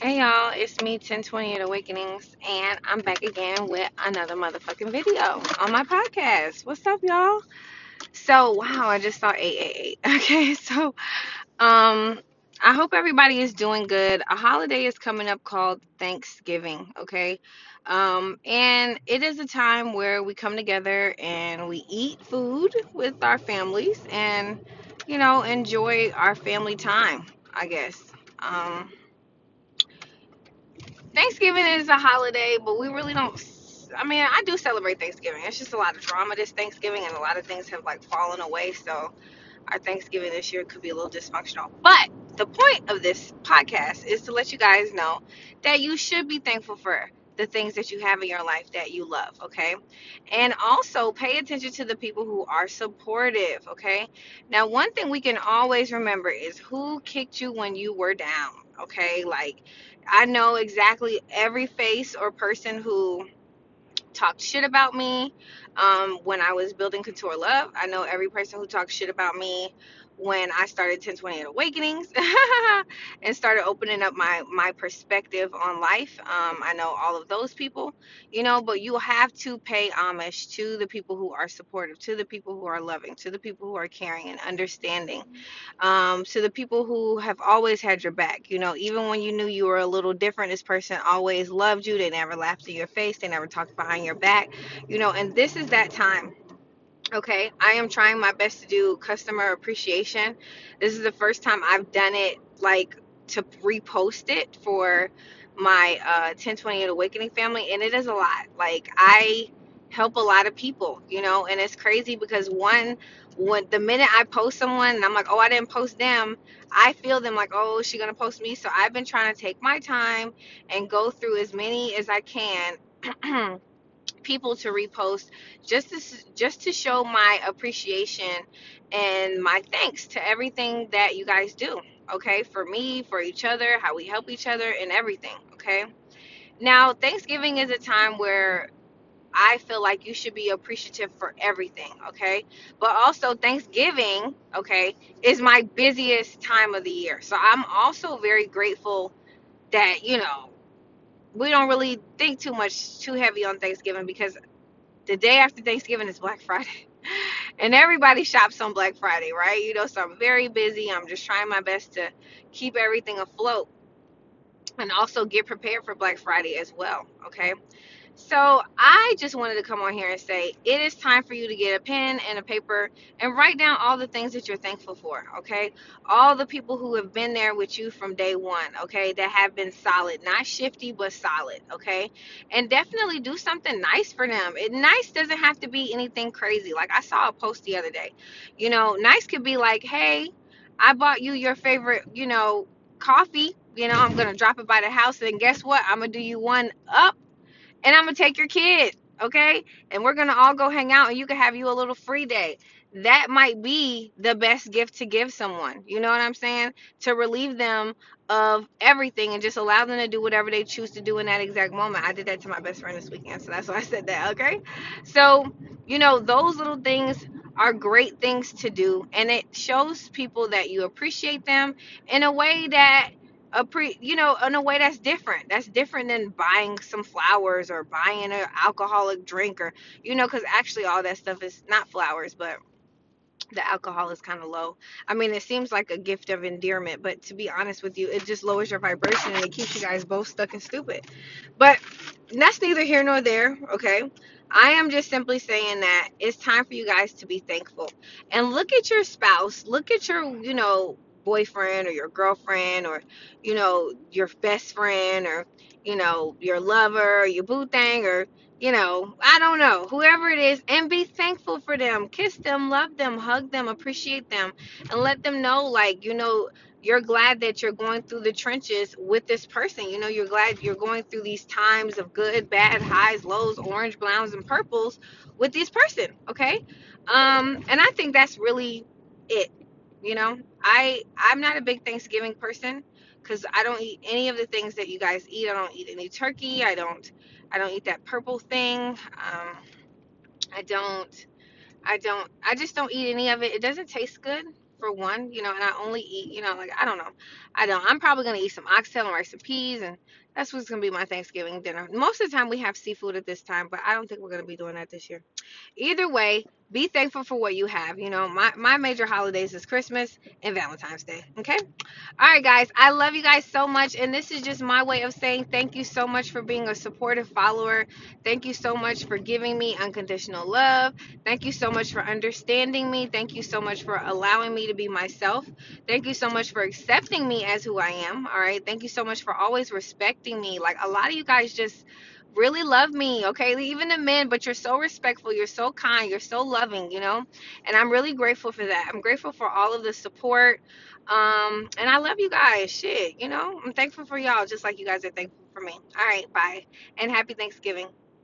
Hey y'all, it's me, 1028 Awakenings, and I'm back again with another motherfucking video on my podcast. What's up, y'all? So, wow, I just saw 888. Okay, so, um, I hope everybody is doing good. A holiday is coming up called Thanksgiving, okay? Um, and it is a time where we come together and we eat food with our families and, you know, enjoy our family time, I guess. Um, Thanksgiving is a holiday, but we really don't. I mean, I do celebrate Thanksgiving. It's just a lot of drama this Thanksgiving, and a lot of things have like fallen away. So our Thanksgiving this year could be a little dysfunctional. But the point of this podcast is to let you guys know that you should be thankful for the things that you have in your life that you love, okay? And also pay attention to the people who are supportive, okay? Now, one thing we can always remember is who kicked you when you were down, okay? Like, I know exactly every face or person who talked shit about me um, when I was building Couture Love. I know every person who talked shit about me when I started 1028 Awakenings and started opening up my my perspective on life. Um, I know all of those people, you know, but you have to pay homage to the people who are supportive, to the people who are loving, to the people who are caring and understanding um, to the people who have always had your back. You know, even when you knew you were a little different, this person always loved you. They never laughed in your face, they never talked behind your back. You know, and this is that time. Okay, I am trying my best to do customer appreciation. This is the first time I've done it like to repost it for my uh 1028 awakening family and it is a lot like i help a lot of people you know and it's crazy because one when the minute i post someone and i'm like oh i didn't post them i feel them like oh is she gonna post me so i've been trying to take my time and go through as many as i can people to repost just to just to show my appreciation and my thanks to everything that you guys do okay for me for each other how we help each other and everything okay now thanksgiving is a time where I feel like you should be appreciative for everything, okay? But also, Thanksgiving, okay, is my busiest time of the year. So I'm also very grateful that, you know, we don't really think too much too heavy on Thanksgiving because the day after Thanksgiving is Black Friday. And everybody shops on Black Friday, right? You know, so I'm very busy. I'm just trying my best to keep everything afloat and also get prepared for Black Friday as well, okay? So I just wanted to come on here and say it is time for you to get a pen and a paper and write down all the things that you're thankful for, okay? All the people who have been there with you from day one, okay? That have been solid, not shifty, but solid, okay? And definitely do something nice for them. It nice doesn't have to be anything crazy. Like I saw a post the other day. You know, nice could be like, hey, I bought you your favorite, you know, coffee. You know, I'm gonna drop it by the house, and guess what? I'm gonna do you one up and I'm gonna take your kid, okay? And we're gonna all go hang out, and you can have you a little free day. That might be the best gift to give someone. You know what I'm saying? To relieve them of everything and just allow them to do whatever they choose to do in that exact moment. I did that to my best friend this weekend, so that's why I said that, okay? So, you know, those little things are great things to do, and it shows people that you appreciate them in a way that a pre you know in a way that's different. That's different than buying some flowers or buying an alcoholic drink or you know because actually all that stuff is not flowers but the alcohol is kind of low. I mean it seems like a gift of endearment but to be honest with you it just lowers your vibration and it keeps you guys both stuck and stupid. But that's neither here nor there okay? I am just simply saying that it's time for you guys to be thankful. And look at your spouse, look at your, you know, boyfriend or your girlfriend or, you know, your best friend or, you know, your lover or your boo thing or, you know, I don't know, whoever it is, and be thankful for them. Kiss them, love them, hug them, appreciate them, and let them know, like, you know, you're glad that you're going through the trenches with this person. You know, you're glad you're going through these times of good, bad, highs, lows, orange, browns, and purples with this person. Okay. Um, and I think that's really it. You know, I I'm not a big Thanksgiving person because I don't eat any of the things that you guys eat. I don't eat any turkey. I don't I don't eat that purple thing. Um, I don't I don't I just don't eat any of it. It doesn't taste good for one, you know, and I only eat, you know, like I don't know, I don't. I'm probably gonna eat some oxtail and rice and peas, and that's what's gonna be my Thanksgiving dinner. Most of the time we have seafood at this time, but I don't think we're gonna be doing that this year. Either way, be thankful for what you have. You know, my my major holidays is Christmas and Valentine's Day. Okay. All right, guys. I love you guys so much, and this is just my way of saying thank you so much for being a supportive follower. Thank you so much for giving me unconditional love. Thank you so much for understanding me. Thank you so much for allowing me to be myself. Thank you so much for accepting me as who I am. All right. Thank you so much for always respecting me. Like a lot of you guys just really love me, okay? Even the men, but you're so respectful, you're so kind, you're so loving, you know? And I'm really grateful for that. I'm grateful for all of the support. Um, and I love you guys. Shit, you know? I'm thankful for y'all just like you guys are thankful for me. All right, bye. And happy Thanksgiving.